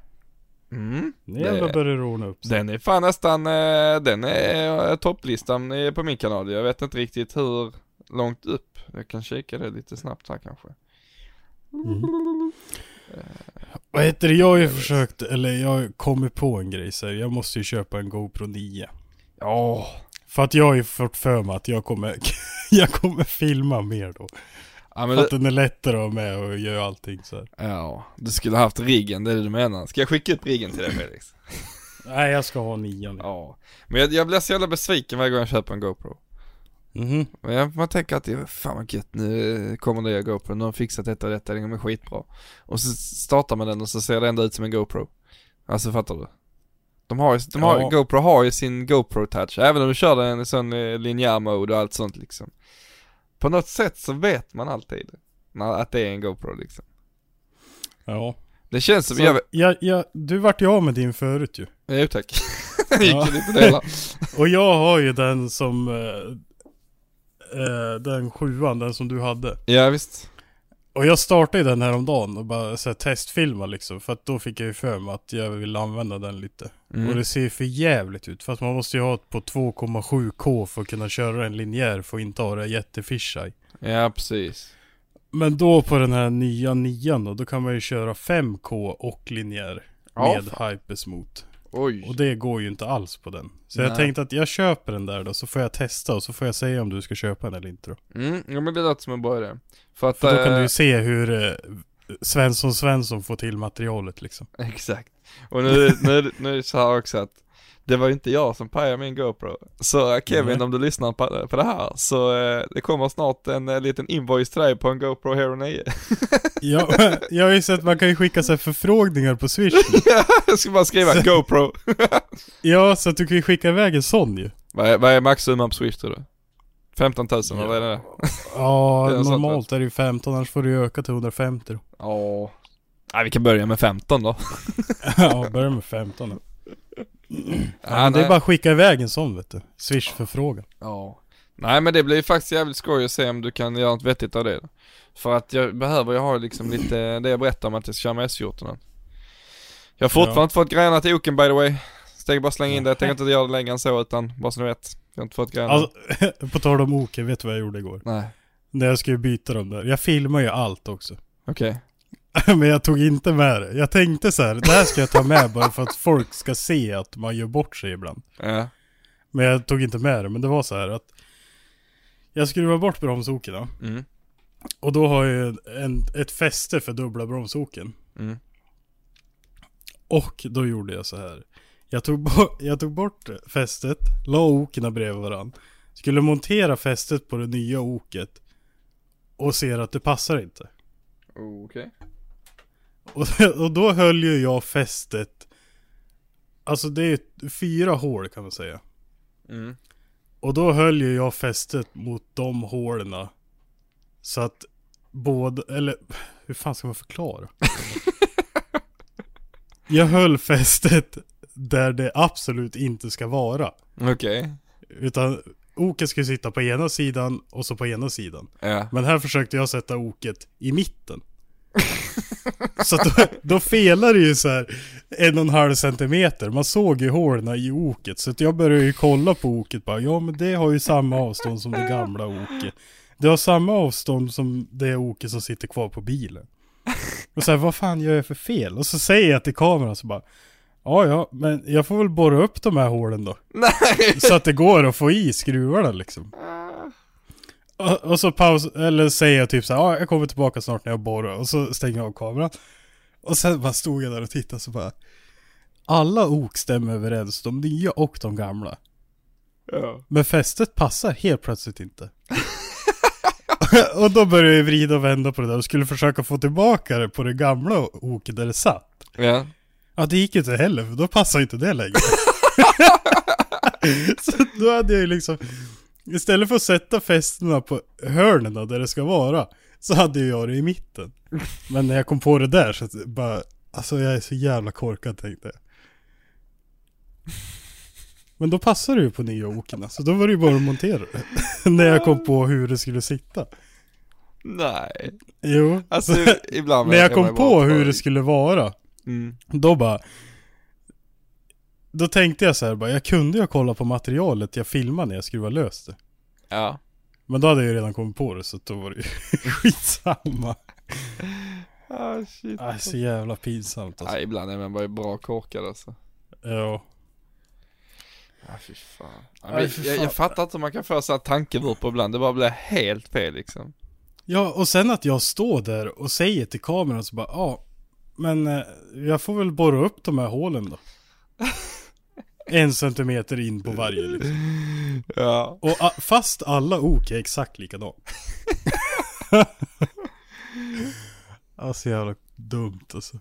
Mm. Nu jävlar börjar det ordna upp sig. Den är fan nästan, eh, den är eh, topplistan på min kanal. Jag vet inte riktigt hur långt upp. Jag kan kika det lite snabbt här kanske. Vad heter det? Jag har ju försökt, eller jag har kommit på en grej så här. Jag måste ju köpa en GoPro 9. Ja, För att jag har ju fått för mig att jag kommer, jag kommer filma mer då. Ja men att det, den är lättare att ha med och göra allting så här. ja, du skulle ha haft riggen, det är det du menar. Ska jag skicka upp riggen till dig Felix? Nej jag ska ha nian. Ja. Men jag, jag blir så jävla besviken varje gång jag köper en GoPro. Mhm. Men jag, man tänker att det är fan vad gött, nu kommer det GoPro, nu har de fixat detta och detta, den är skitbra. Och så startar man den och så ser det ändå ut som en GoPro. Alltså fattar du? De har ju, de har, Ja. GoPro har ju sin GoPro-touch, även om du kör den i sån eh, linjär mode och allt sånt liksom. På något sätt så vet man alltid att det är en GoPro liksom. Ja. Det känns som, Så, jag, jag, jag, du vart ju av med din förut ju. jo tack. gick Ja. ju lite delar. Och jag har ju den som, eh, eh, den sjuan, den som du hade. Ja visst. Och jag startade den här om dagen och bara så här, testfilma liksom. För att då fick jag ju för mig att jag vill använda den lite. Mm. Och det ser för jävligt ut. Fast man måste ju ha ett på 2,7K för att kunna köra en linjär för att inte ha det jättefishaj. Ja precis. Men då på den här nya nian då, då kan man ju köra 5K och linjär. Ja, med Hypersmooth. Oj. Och det går ju inte alls på den. Så Nej. jag tänkte att jag köper den där då, så får jag testa och så får jag säga om du ska köpa den eller inte då. Mm, ja men det låter som en bra idé. För att, För då kan eh, du ju se hur eh, Svensson Svensson får till materialet liksom. Exakt. Och nu, nu, nu är det så här också att det var ju inte jag som pajade min GoPro. Så eh, Kevin, Nej. om du lyssnar på, på det här, så eh, det kommer snart en eh, liten invoice till dig på en GoPro Hero 9. Jag, jag har ju sett, man kan ju skicka sig förfrågningar på Swish. jag ska bara skriva GoPro. Ja, så att du kan ju skicka iväg en sån ju. vad, är, vad är maxsumman på Swish tror du? 15 000 eller Ja. vad är det? Ja, är normalt är det ju 15, annars får du ju öka till 150 då. Ja. Nej vi kan börja med 15 då. Ja, börja med 15 då. Ja, det är bara att skicka iväg en sån vet du. Swish förfrågan. Ja. Nej men det blir ju faktiskt jävligt skoj att se om du kan göra något vettigt av det. För att jag behöver ju ha liksom lite, det jag berättade om att jag ska köra med S14. Jag har fortfarande Ja. inte fått grejerna till Oken by the way. Steg bara slänga in det, jag tänker inte göra det längre än så utan bara så ni vet. Jag har inte fått grejerna. Alltså, på tal om Oke, vet du vad jag gjorde igår? Nej, När jag skulle byta dem där. Jag filmar ju allt också. okej. Men jag tog inte med det. Jag tänkte så här, det här ska jag ta med bara för att folk ska se att man gör bort sig ibland. Ja. Men jag tog inte med det, men det var så här att jag skruvade bort bromsoken då. Mm. Och då har jag en, ett fäste för dubbla bromsoken. Mm. Och då gjorde jag så här. Jag tog, bo- jag tog bort fästet, la okerna bredvid varandra. Skulle montera fästet på det nya oket. Och ser att det passar inte. Okej. Och, och då höll ju jag fästet. Alltså det är fyra hål kan man säga. Mm. Och då höll ju jag fästet mot de hålen. Så att både, eller hur fan ska man förklara? jag höll fästet där det absolut inte ska vara. Okej. Utan oket ska sitta på ena sidan och så på ena sidan. Ja. Men här försökte jag sätta oket i mitten. så då, då felar det ju så här en och en halv centimeter. Man såg ju hålen i oket. Så jag började ju kolla på oket bara. Ja men det har ju samma avstånd som det gamla oket. Det har samma avstånd som det oket som sitter kvar på bilen. Och så här, vad fan gör jag för fel? Och så säger jag till kameran så bara. Ja ja, men jag får väl borra upp de här hålen då. Nej! Så att det går att få i skruvarna liksom. Och, och så paus, eller säger jag typ så här, ja jag kommer tillbaka snart när jag borrar. Och så stänger jag av kameran. Och sen bara stod jag där och tittade så bara. Alla ok stämmer överens, de nya och de gamla. Ja. Men fästet passar helt plötsligt inte. och då började jag vrida och vända på det där och skulle försöka få tillbaka det på det gamla oket där det satt. Ja. Ja det gick inte heller för då passar inte det längre. så då hade jag ju liksom, istället för att sätta fästena på hörnen där det ska vara, så hade jag det i mitten. Men när jag kom på det där så att det bara, alltså jag är så jävla korkad tänkte jag. Men då passar det ju på nya okerna, så då var det ju bara att montera det. när jag kom på hur det skulle sitta. Nej. Jo, Alltså så, ibland när jag är kom på hur det skulle vara, Mm. Då bara Då tänkte jag så här bara, jag kunde ju kolla på materialet jag filmade när jag skruvade lös det Ja. Men då hade jag ju redan kommit på det så då var det ju skitsamma Ah, shit. Nej så jävla pinsamt alltså Nej, ibland är man bara bra korkad alltså. Ja Ja, fy fan. Nej, men för jag, jag fan. fattar inte hur man kan få så här tankevurpor ibland. Det bara blir helt fel liksom. Ja och sen att jag står där och säger till kameran så bara, ja Men eh, jag får väl borra upp de här hålen då En centimeter in på varje liksom Ja. Och a- fast alla ok är exakt likadant. alltså jävla dumt alltså.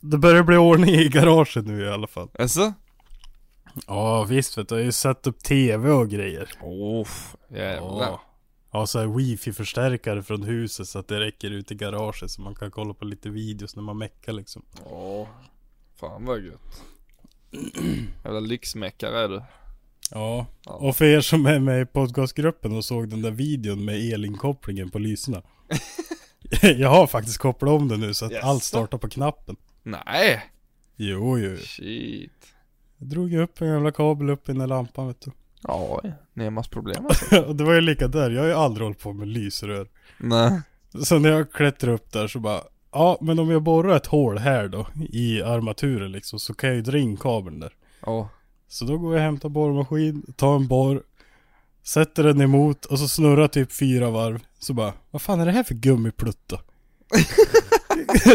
Det börjar bli ordning i garaget nu i alla fall. Alltså? Ja visst vet du, jag har ju satt upp tv och grejer. Oh, jävlar. Ja. Ja så här wifi-förstärkare från huset så att det räcker ut i garaget så man kan kolla på lite videos när man meckar liksom. Åh, fan vad gött. Jävla lyxmäckare är du. Ja. Ja. Och för er som är med i podcastgruppen och såg den där videon med elinkopplingen på lyserna. jag har faktiskt kopplat om det nu så att Jaså? allt startar på knappen. Nej! Jo, jo. Shit. Jag drog ju upp en jävla kabel upp i den där lampan vet du. Ja, Nemas problem alltså. och det var ju lika där, jag har ju aldrig hållit på med lysrör. Nej. Så när jag klättrar upp där så bara, ja men om jag borrar ett hål här då i armaturen liksom så kan jag ju dra in kabeln där. Åh. Så då går jag och hämtar borrmaskin, tar en borr, sätter den emot och så snurrar typ fyra varv. Så bara, vad fan är det här för gummiplutt då?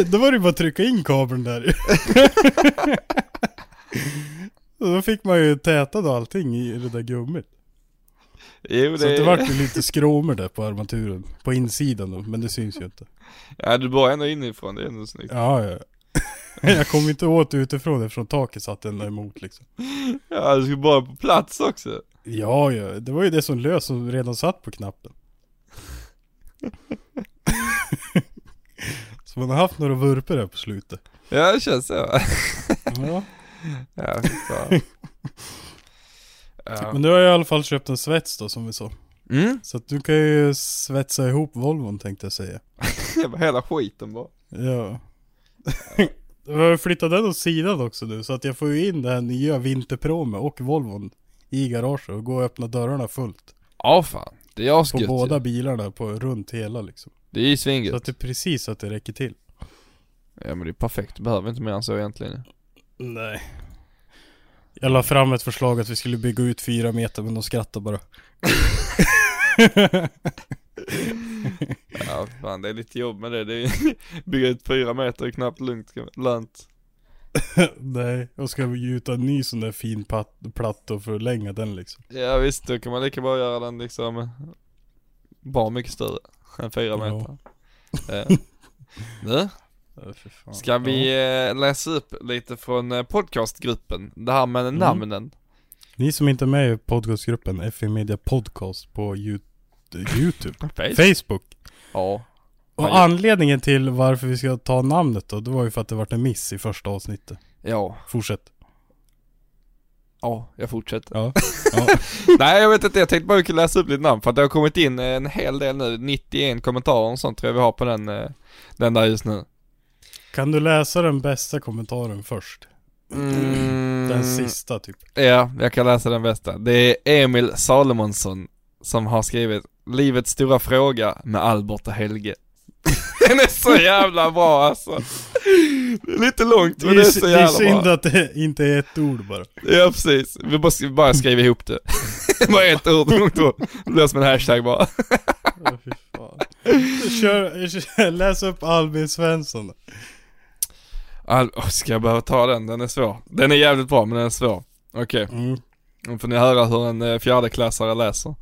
då var det ju bara att trycka in kabeln där Och då fick man ju tätat allting i det där gummit. Jo det, Så det vart ju lite skråmor där på armaturen. På insidan då, men det syns ju inte. Ja du börjar ändå inifrån, det är ändå snyggt. Ja, ja. Jag kom inte åt utifrån eftersom taket satt ändå emot liksom. Ja du ska bara på plats också. Ja, ja. Det var ju det som lös som redan satt på knappen. så man har haft några vurpor där på slutet. Ja det känns så. Ja. Ja fan. Ja. Men nu har i alla fall köpt en svets då som vi sa. Mm, Så att du kan ju svetsa ihop Volvon tänkte jag säga. det var hela skiten bara. Ja. Jag har flyttat den åt sidan också nu så att jag får ju in det här nya Vinterpromet och Volvon i garaget och gå och öppna dörrarna fullt. Ja fan, det är På asgött båda ju. bilarna på runt hela liksom. Det är ju Så svingött. att det är precis så att det räcker till. Ja men det är perfekt, du behöver inte mer än så egentligen. Nej. Jag la fram ett förslag att vi skulle bygga ut fyra meter men de skrattade bara. Ja fan det är lite jobb med det, det är bygga ut fyra meter är knappt lugnt, lönt. Nej, och ska vi gjuta en ny sån där fin platta och förlänga den liksom. Ja visst, då kan man lika bra göra den liksom bra mycket större än fyra meter. Ja. Nu Fan. ska vi eh, läsa upp lite från eh, podcastgruppen, det här med Mm. namnen. Ni som inte är med i podcastgruppen FE Media Podcast på Yout- Youtube, Facebook. Facebook. Ja. Och anledningen till varför vi ska ta namnet då, det var ju för att det vart en miss i första avsnittet. Ja, Fortsätt. ja, jag fortsätter. Ja. ja. Nej jag vet inte, jag tänkte bara kunna läsa upp lite namn för att det har kommit in en hel del nu, 91 kommentarer och sånt tror jag vi har på den, eh, den där just nu. Kan du läsa den bästa kommentaren först? Mm, Den sista typ. Ja, jag kan läsa den bästa. Det är Emil Salomonsson som har skrivit Livets stora fråga med Albert och Helge. Den är så jävla bra alltså. Det lite långt Det men är, det är så det är jävla synd bra. att det inte är ett ord bara. Ja precis, vi måste bara skriva ihop det. bara ett ord, långt. Det blir som en hashtag bara. Kör, läs upp Albin Svensson. Al- oh, ska jag behöva ta den? Den är svår. Den är jävligt bra men den är svår. Okej, Mm. nu får ni höra hur en eh, fjärdeklassare läser.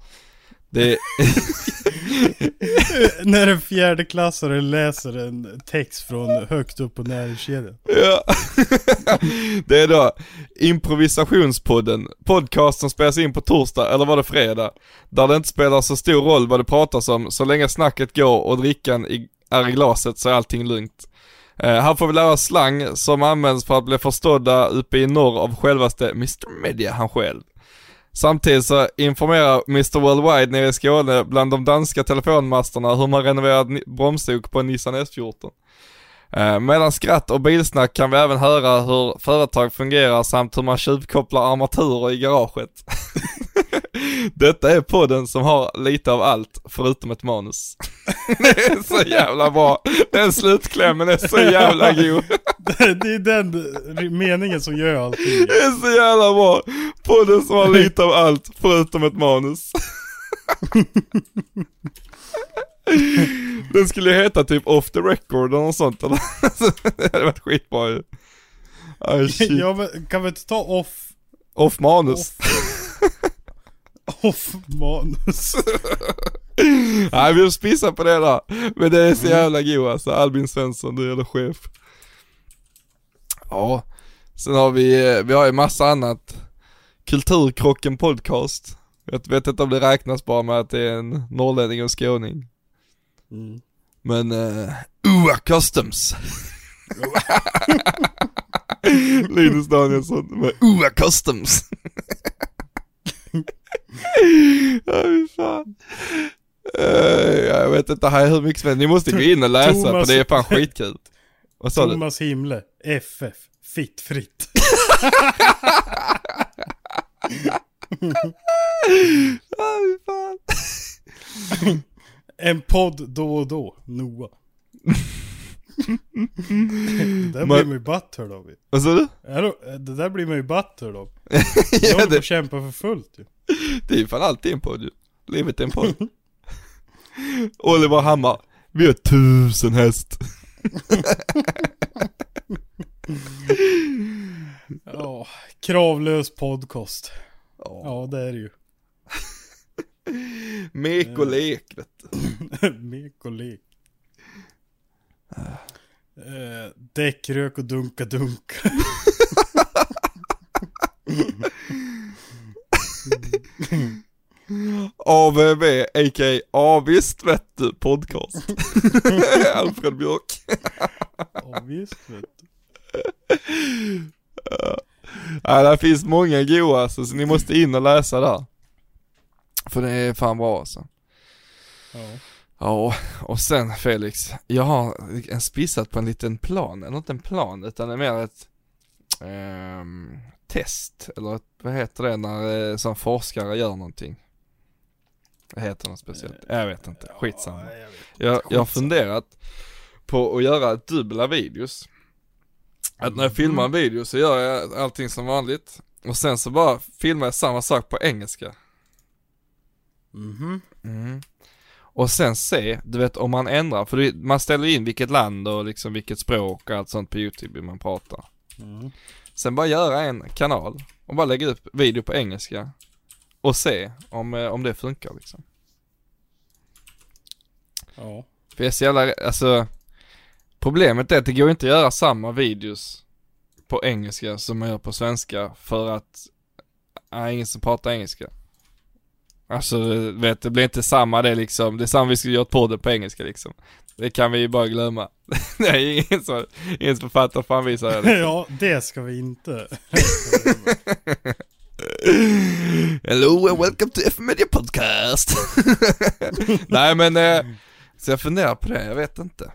Det är, När en fjärdeklassare läser en text från högt upp på näringskedjan. Ja. det är då improvisationspodden, podcast som spelas in på torsdag eller var det fredag. Där det inte spelar så stor roll vad det pratas om, så länge snacket går och drickan är i glaset så är allting lugnt han här får vi lära oss slang som används för att bli förstådda uppe i norr av självaste Mr Media han själv. Samtidigt så informerar Mr Worldwide nere i Skåne bland de danska telefonmasterna hur man renoverar bromsok på en Nissan S14. Eh, Mellan skratt och bilsnack kan vi även höra hur företag fungerar samt hur man tjuvkopplar armaturer i garaget. Detta är podden som har lite av allt förutom ett manus. Det är så jävla bra. Den slutklämmen är så jävla god. Det är den meningen som gör allting. Det är så jävla bra. Podden som har lite av allt förutom ett manus. Den skulle ju heta typ off the record eller något sånt eller? Det hade varit skitbra ju. Aj, shit. Ja men kan vi inte ta off, Off manus. off manus? Nej vi får spissa på det där. Men det är så jävla god alltså. Albin Svensson, du är chef. Ja. Sen har vi, eh, vi har ju massa annat. Kulturkrocken podcast. Jag vet inte om det räknas bara med att det är en norrlänning och en skåning. Mm. Men, uh, UA Customs. Linus Danielsson med UA Customs. Ja, fan. Eh, jag vet inte här hur mycket som. Ni måste gå in och läsa Thomas- för det är fan skitkul. Vad sa du? Thomas Himle, FF, fittfritt. Fy fan. En podd då och då, Noah. det där blir man ju butthurt av ju. Vad sa du? Det- där blir man ju butthurt av. ja, Jag håller på att kämpa för fullt ju. Det är ju fan alltid en podd. Livet är en podd. Oliver Hammar. Vi har tusen häst. Ja, kravlös podcast. Ja, det är det ju. Mek och lek vet du. Mek och lek. Eh, däckrök och dunka AVV, a.k.a. Avist vet du, podcast. Alfred Björk. Ja, visst vet du. Ja, där finns många goa alltså, så ni måste in och läsa där. För det är fan bra alltså. Ja. Ja, och sen Felix, jag har en spissat på en liten plan, eller inte en plan utan det är mer ett ehm, test, eller ett, vad heter det när eh, som forskare gör någonting? Heter något speciellt. Jag vet inte, skitsamma. Ja, jag vet. Jag, jag har funderat på att göra dubbla videos. Att när jag filmar en video så gör jag allting som vanligt. Och sen så bara filmar jag samma sak på engelska. Mhm. Mm. Och sen se, du vet om man ändrar, för man ställer in vilket land och liksom vilket språk och allt sånt på youtube man pratar. Mm. Sen bara göra en kanal och bara lägga upp video på engelska. Och se om, eh, om det funkar liksom. Ja. För jag är så jävla, alltså Problemet är att det går inte att göra samma videos på engelska som man gör på svenska för att är ingen som pratar engelska. Alltså vet, det blir inte samma det liksom, det är samma vi skulle gjort podden på engelska liksom. Det kan vi ju bara glömma. är ingen som, ingen som fattar fan vi säger det. ja, det ska vi inte. Hello and welcome to F Media Podcast. Nej men, eh, så jag funderar på det, jag vet inte.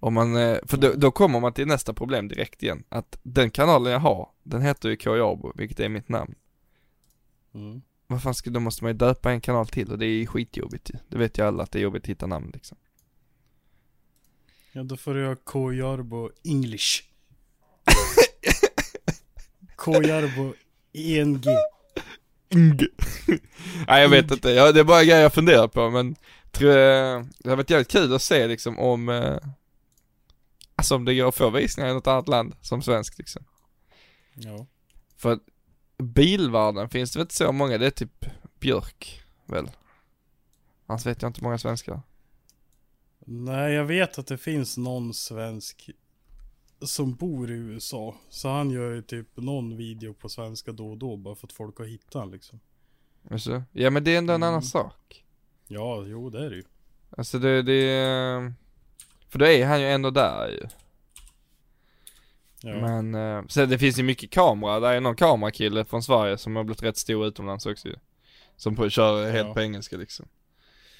Om man, eh, för då, då kommer man till nästa problem direkt igen. Att den kanalen jag har, den heter ju K. Jarbo, vilket är mitt namn. Mm. Vad fan ska, då måste man ju döpa en kanal till och det är skitjobbigt ju. Det vet ju alla att det är jobbigt att hitta namn liksom. Ja, då får du ha K. Jarbo English. K. Jarbo ENG. Nej jag vet inte, det är bara grejer jag funderar på men tror jag, det har varit jävligt kul att se liksom om eh, Alltså om det går att få visningar i något annat land som svensk liksom. Ja. För att bilvärlden finns det väl inte så många, det är typ Björk väl? Annars vet jag inte många svenskar. Nej, jag vet att det finns någon svensk som bor i USA. Så han gör ju typ någon video på svenska då och då bara för att folk har hittat han liksom. Alltså, ja men det är ändå en annan Mm. sak. Ja, jo det är det ju. Alltså det, det för då är han ju ändå där ju. Ja. Men, eh, så det finns ju mycket kamera, där är någon kamerakille från Sverige som har blivit rätt stor utomlands också ju. Som på, kör helt Ja. på engelska liksom.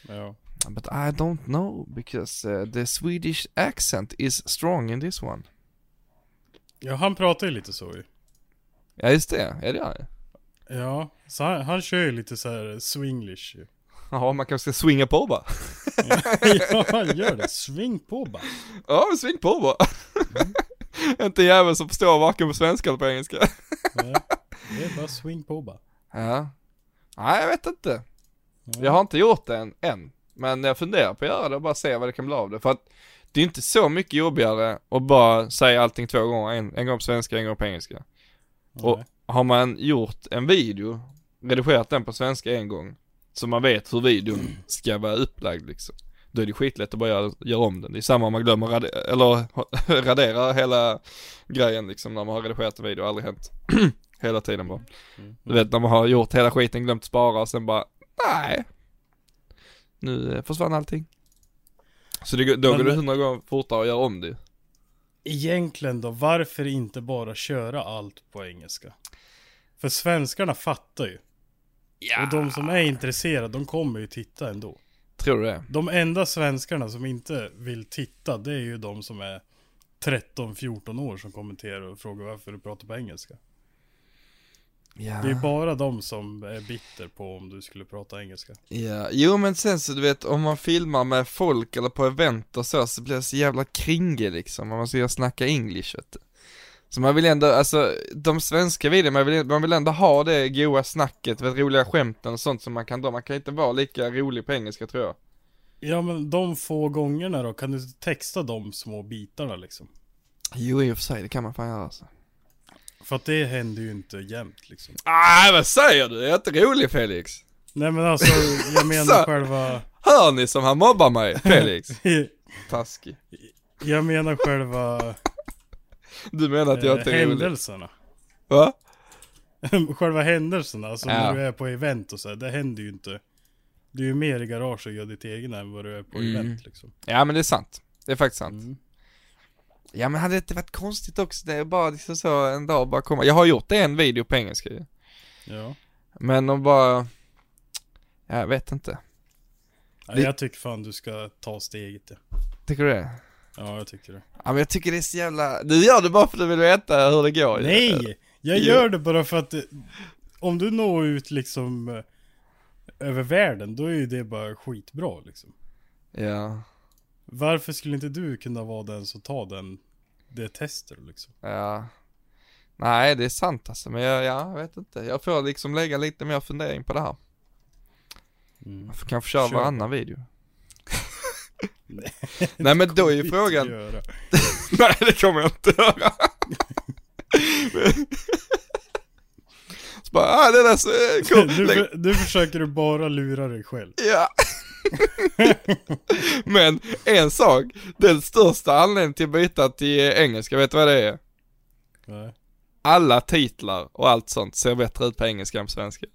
ja. But I don't know because uh, the Swedish accent is strong in this one. Ja, han pratar ju lite så ju. Ja just det, ja det jag. Ja, så han, han kör ju lite så här swinglish ju. Jaha, man kanske ska swinga på bara. ja, han gör det. Swing på bara. Ja, men sving på bara. Inte en jävel som förstår varken på svenska eller på engelska. Nej, det är bara swing på bara. Ja. Nej, jag vet inte. Ja. Jag har inte gjort det än, än. Men jag funderar på att göra det och bara se vad det kan bli av det. För att det är inte så mycket jobbigare att bara säga allting två gånger. En, en gång på svenska, en gång på engelska. Och Nej. har man gjort en video, redigerat den på svenska en gång, så man vet hur videon ska vara upplagd liksom. Då är det skitlätt att bara göra, göra om den. Det är samma om man glömmer rade, eller radera hela grejen liksom när man har redigerat en video, aldrig hänt. hela tiden bara. Mm. Du vet när man har gjort hela skiten, glömt spara och sen bara, nej. Nu försvann allting. Så det, då går det hundra gånger fortare att göra om det. Egentligen då, varför inte bara köra allt på engelska? För svenskarna fattar ju. Ja. Och de som är intresserade, de kommer ju titta ändå. Tror du det? De enda svenskarna som inte vill titta, det är ju de som är 13-14 år som kommenterar och frågar varför du pratar på engelska. Ja. Det är bara de som är bitter på om du skulle prata engelska. Ja, jo men sen så du vet om man filmar med folk eller på event och så, så blir det så jävla kringe liksom, om man ska snacka english vet du. Så man vill ändå, alltså de svenska videorna, man vill, man vill ändå ha det goa snacket, vet, roliga skämten och sånt som man kan dra, man kan inte vara lika rolig på engelska tror jag. Ja men de få gångerna då, kan du texta de små bitarna liksom? Jo i och för sig, det kan man fan göra alltså. För att det händer ju inte jämt liksom. Ah, vad säger du? Jag är inte rolig Felix. Nej men alltså, jag menar själva... Hör ni som han mobbar mig, Felix? Taskig. Jag menar själva Du menar att jag inte är rolig? händelserna. Va? själva händelserna, alltså Ja. när du är på event och så här, det händer ju inte. Du är ju mer i garaget och gör ditt egna än vad du är på Mm. event liksom. Ja men det är sant. Det är faktiskt sant. Mm. Ja men hade det inte varit konstigt också, det är bara liksom så en dag bara komma, jag har gjort en video på engelska ju. Ja. Men att bara, ja, jag vet inte. ja. Det- Jag tycker fan du ska ta steget ja. Tycker du det? Ja, jag tycker det. Ja men jag tycker det är så jävla, du gör det bara för att du vill veta hur det går. Nej! Jag gör det bara för att om du når ut liksom eh, över världen, då är ju det bara skitbra liksom. Ja, Varför skulle inte du kunna vara den som tar den, det testet liksom? ja. Nej, det är sant alltså, men jag, ja, jag vet inte. Jag får liksom lägga lite mer fundering på det här. Jag får kanske köra Kör. varannan video. Nej men då är ju frågan, nej det kommer jag inte göra. Så bara, ah det där så cool. Nu, nu försöker du bara lura dig själv. Ja. Men en sak, den största anledningen till att byta till engelska, vet du vad det är? Nej. Alla titlar och allt sånt ser bättre ut på engelska än på svenska.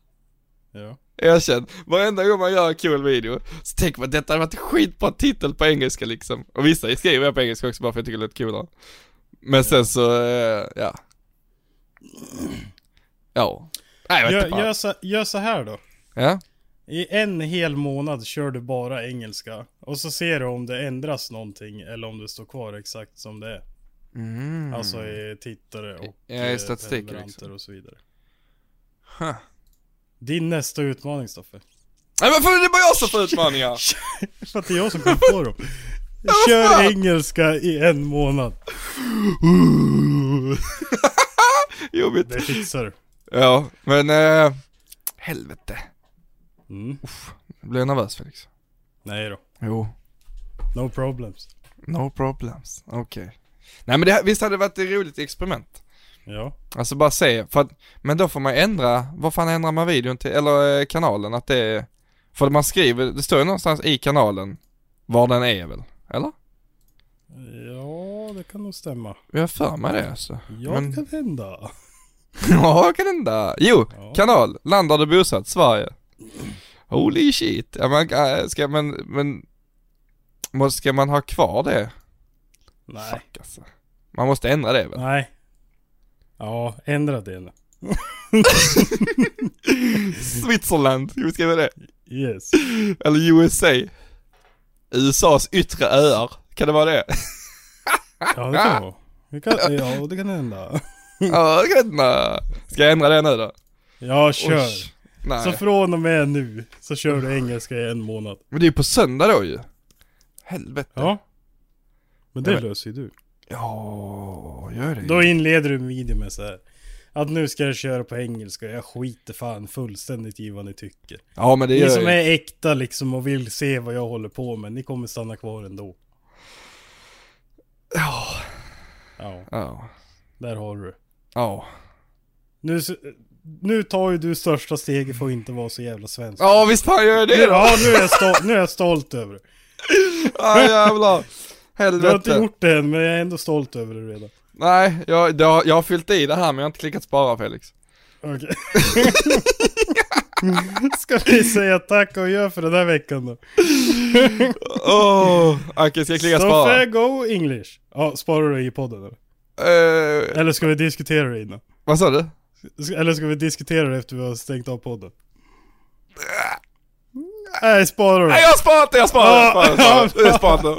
Ja. Erkänn, varenda gång man gör en cool video så tänker man att detta hade varit en skitbra titel på engelska liksom. Och vissa skriver jag på engelska också bara för att jag tycker det låter coolare. Men sen så, eh, ja. Ja. Nej jag vet Gör, inte gör, så, gör så här då. Ja. I en hel månad kör du bara engelska. Och så ser du om det ändras någonting eller om det står kvar exakt som det är. Mm. Alltså i tittare och Ja, i eh, prenumeranter liksom. och så vidare. Huh. Din nästa utmaning Stoffe. Nej men för det bara jag som får utmaningar! För att det är jag som kom på dem. Kör engelska i en månad. Jobbigt. Det fixar du. Ja, men eh, helvete. Mm. Jag blir nervös Felix. Nej då. Jo. No problems. No problems. Okej. Nej men det, visst hade det varit ett roligt experiment? Ja. Alltså bara se, för att, men då får man ändra, vad fan ändrar man videon till, eller eh, kanalen att det är, för man skriver, det står ju någonstans i kanalen var den är väl, eller? Ja, det kan nog stämma. Jag har för mig det alltså. Ja, Men- det kan hända. Ja, kan hända. Jo, Ja. kanal, land där du bosatt, Sverige. Holy shit. Ja, man, äh, ska man, men, måste, ska man ha kvar det? Nej. Fuck alltså. Man måste ändra det väl? Nej. Ja, ändra det nu. Switzerland, ska vi det? Yes. Eller USA. USAs yttre öar, kan det vara det? Ja, det kan vara. Det kan, ja, det kan hända. Ja, det kan hända. Ska jag ändra det nu då? Ja, kör. Oj. Nej. Så från och med nu så kör du engelska i en månad. Men det är ju på söndag då ju. Helvete. Ja. Men det men- löser ju du. Ja, gör det ju. Då inleder du en video med så här. Att nu ska jag köra på engelska, jag skiter fan fullständigt i vad ni tycker. Ja men det Ni gör som jag ju. är äkta liksom och vill se vad jag håller på med, ni kommer stanna kvar ändå. Ja. Ja, Ja. där har du det. Ja. Nu, s- nu tar ju du största steget för att inte vara så jävla svensk. Ja visst gör jag det då. Ja, nu är jag, stolt, nu är jag stolt över det. Ja jävlar. Du har inte Helvete. gjort det än, men jag är ändå stolt över det redan. Nej, jag, har, jag har fyllt i det här men jag har inte klickat spara Felix. Okej. Ska vi säga tack och gör för den här veckan då? Åh, okej ska jag klicka spara? go English. Ja, sparar du i podden eller? Eh, Eller ska vi diskutera det innan? vad sa du? Eller ska vi diskutera det efter vi har stängt av podden? Nej, spara Nej det. det, jag sparat det, jag har sparat det.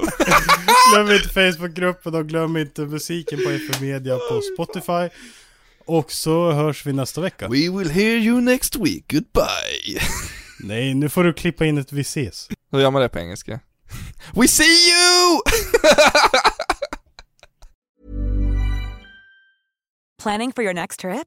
Glöm inte Facebookgruppen och glöm inte musiken på FM Media på Spotify. Och så hörs vi nästa vecka. We will hear you next week, goodbye. Nej, nu får du klippa in ett vi ses. Hur gör man det på engelska? We see you! Planning for your next trip?